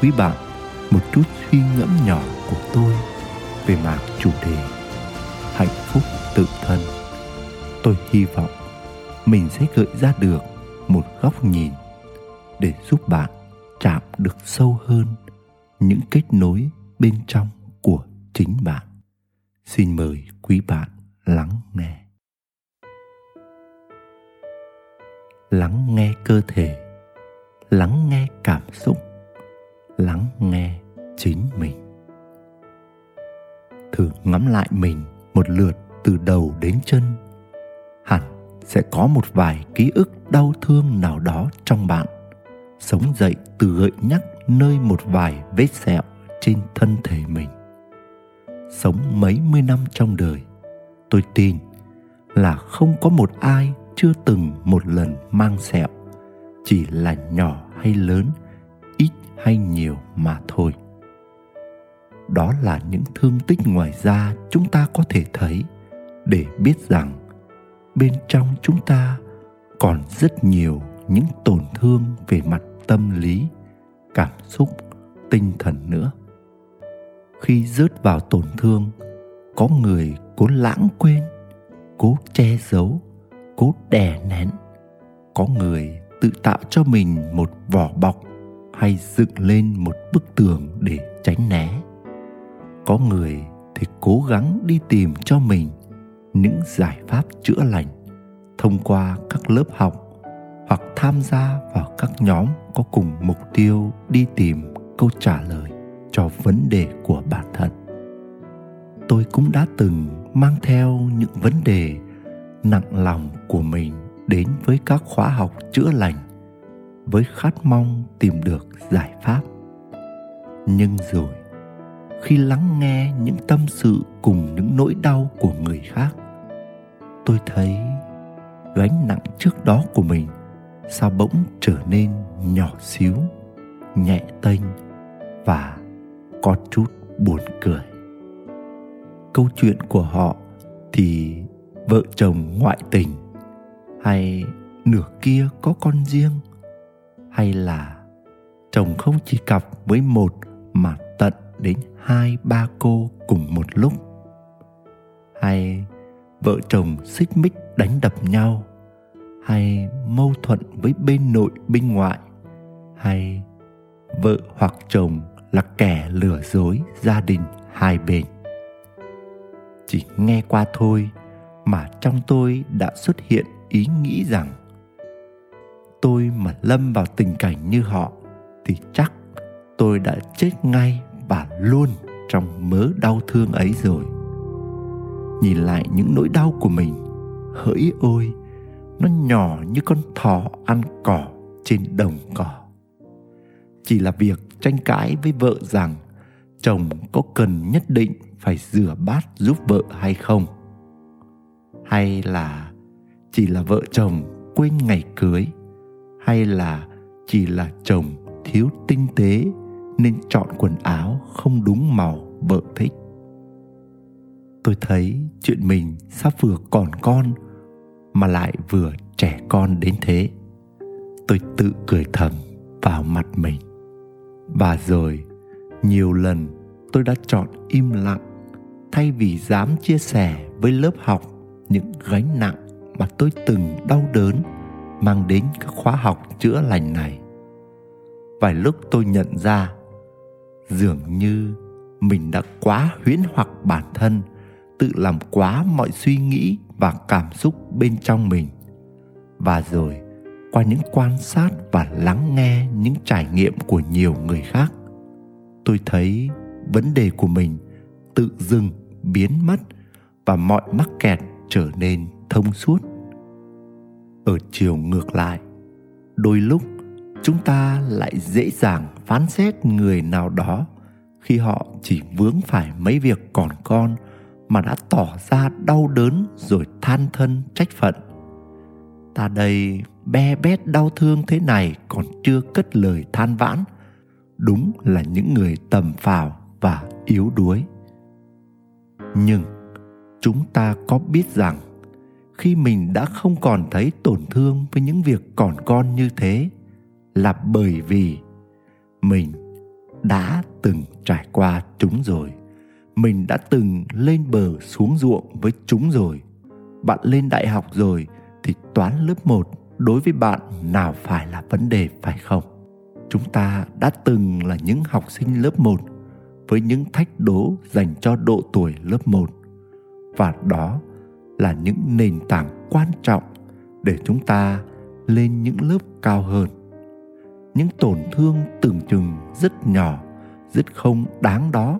quý bạn một chút suy ngẫm nhỏ của tôi về mảng chủ đề hạnh phúc tự thân. Tôi hy vọng mình sẽ gợi ra được một góc nhìn để giúp bạn chạm được sâu hơn những kết nối bên trong của chính bạn. Xin mời quý bạn lắng nghe. lắng nghe cơ thể, lắng nghe cảm xúc ngắm lại mình một lượt từ đầu đến chân. Hẳn sẽ có một vài ký ức đau thương nào đó trong bạn. Sống dậy từ gợi nhắc nơi một vài vết sẹo trên thân thể mình. Sống mấy mươi năm trong đời, tôi tin là không có một ai chưa từng một lần mang sẹo, chỉ là nhỏ hay lớn, ít hay nhiều mà thôi đó là những thương tích ngoài da chúng ta có thể thấy để biết rằng bên trong chúng ta còn rất nhiều những tổn thương về mặt tâm lý, cảm xúc, tinh thần nữa. Khi rớt vào tổn thương, có người cố lãng quên, cố che giấu, cố đè nén. Có người tự tạo cho mình một vỏ bọc hay dựng lên một bức tường để tránh né có người thì cố gắng đi tìm cho mình những giải pháp chữa lành thông qua các lớp học hoặc tham gia vào các nhóm có cùng mục tiêu đi tìm câu trả lời cho vấn đề của bản thân. Tôi cũng đã từng mang theo những vấn đề nặng lòng của mình đến với các khóa học chữa lành với khát mong tìm được giải pháp. Nhưng rồi khi lắng nghe những tâm sự cùng những nỗi đau của người khác. Tôi thấy gánh nặng trước đó của mình sao bỗng trở nên nhỏ xíu, nhẹ tênh và có chút buồn cười. Câu chuyện của họ thì vợ chồng ngoại tình hay nửa kia có con riêng hay là chồng không chỉ cặp với một mà tận đến hai ba cô cùng một lúc. Hay vợ chồng xích mích đánh đập nhau. Hay mâu thuẫn với bên nội, bên ngoại. Hay vợ hoặc chồng là kẻ lừa dối gia đình hai bên. Chỉ nghe qua thôi mà trong tôi đã xuất hiện ý nghĩ rằng tôi mà lâm vào tình cảnh như họ thì chắc tôi đã chết ngay và luôn trong mớ đau thương ấy rồi. Nhìn lại những nỗi đau của mình, hỡi ôi, nó nhỏ như con thỏ ăn cỏ trên đồng cỏ. Chỉ là việc tranh cãi với vợ rằng chồng có cần nhất định phải rửa bát giúp vợ hay không? Hay là chỉ là vợ chồng quên ngày cưới? Hay là chỉ là chồng thiếu tinh tế nên chọn quần áo không đúng màu vợ thích. Tôi thấy chuyện mình sắp vừa còn con mà lại vừa trẻ con đến thế. Tôi tự cười thầm vào mặt mình. Và rồi, nhiều lần tôi đã chọn im lặng thay vì dám chia sẻ với lớp học những gánh nặng mà tôi từng đau đớn mang đến các khóa học chữa lành này. Vài lúc tôi nhận ra dường như mình đã quá huyễn hoặc bản thân, tự làm quá mọi suy nghĩ và cảm xúc bên trong mình. Và rồi, qua những quan sát và lắng nghe những trải nghiệm của nhiều người khác, tôi thấy vấn đề của mình tự dưng biến mất và mọi mắc kẹt trở nên thông suốt. Ở chiều ngược lại, đôi lúc chúng ta lại dễ dàng phán xét người nào đó khi họ chỉ vướng phải mấy việc còn con mà đã tỏ ra đau đớn rồi than thân trách phận. Ta đây be bét đau thương thế này còn chưa cất lời than vãn, đúng là những người tầm phào và yếu đuối. Nhưng chúng ta có biết rằng khi mình đã không còn thấy tổn thương với những việc còn con như thế là bởi vì mình đã từng trải qua chúng rồi mình đã từng lên bờ xuống ruộng với chúng rồi bạn lên đại học rồi thì toán lớp 1 đối với bạn nào phải là vấn đề, phải không? Chúng ta đã từng là những học sinh lớp 1 với những thách đố dành cho độ tuổi lớp 1 và đó là những nền tảng quan trọng để chúng ta lên những lớp cao hơn. Những tổn thương tưởng chừng rất nhỏ, rất không đáng đó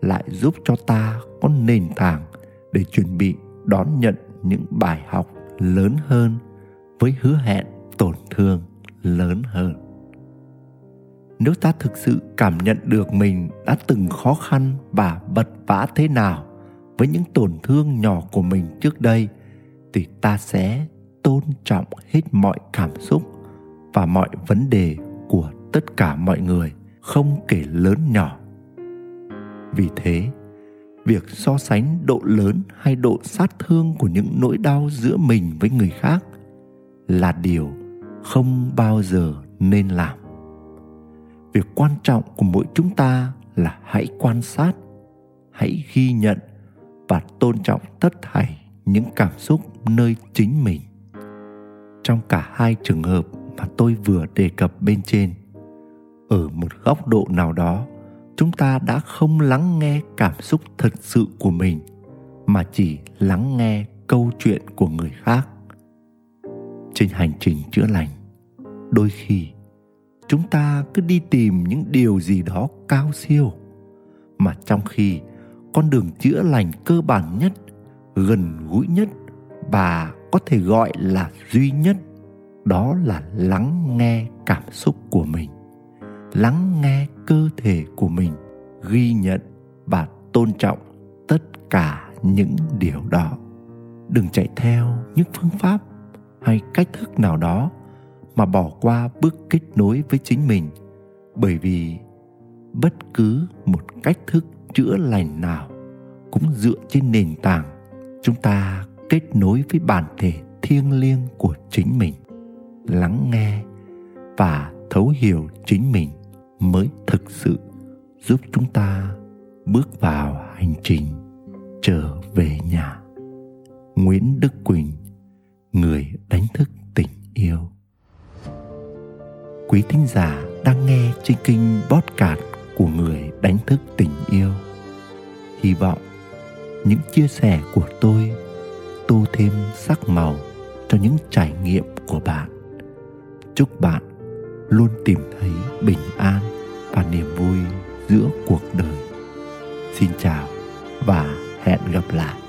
lại giúp cho ta có nền tảng để chuẩn bị đón nhận những bài học lớn hơn với hứa hẹn tổn thương lớn hơn. Nếu ta thực sự cảm nhận được mình đã từng khó khăn và vật vã thế nào với những tổn thương nhỏ của mình trước đây thì ta sẽ tôn trọng hết mọi cảm xúc và mọi vấn đề của tất cả mọi người, không kể lớn nhỏ. Vì thế, việc so sánh độ lớn hay độ sát thương của những nỗi đau giữa mình với người khác là điều không bao giờ nên làm. Việc quan trọng của mỗi chúng ta là hãy quan sát, hãy ghi nhận và tôn trọng tất thảy những cảm xúc nơi chính mình. Trong cả hai trường hợp mà tôi vừa đề cập bên trên. Ở một góc độ nào đó, chúng ta đã không lắng nghe cảm xúc thật sự của mình, mà chỉ lắng nghe câu chuyện của người khác. Trên hành trình chữa lành, đôi khi, chúng ta cứ đi tìm những điều gì đó cao siêu, mà trong khi con đường chữa lành cơ bản nhất, gần gũi nhất và có thể gọi là duy nhất đó là lắng nghe cảm xúc của mình, lắng nghe cơ thể của mình ghi nhận và tôn trọng tất cả những điều đó. Đừng chạy theo những phương pháp hay cách thức nào đó mà bỏ qua bước kết nối với chính mình, bởi vì bất cứ một cách thức chữa lành nào cũng dựa trên nền tảng chúng ta kết nối với bản thể thiêng liêng của chính mình lắng nghe và thấu hiểu chính mình mới thực sự giúp chúng ta bước vào hành trình trở về nhà. Nguyễn đức quỳnh, người đánh thức tình yêu. Quý thính giả đang nghe trên kênh podcast của người đánh thức tình yêu. Hy vọng những chia sẻ của tôi tô thêm sắc màu cho những trải nghiệm của bạn chúc bạn luôn tìm thấy bình an và niềm vui giữa cuộc đời. Xin chào và hẹn gặp lại.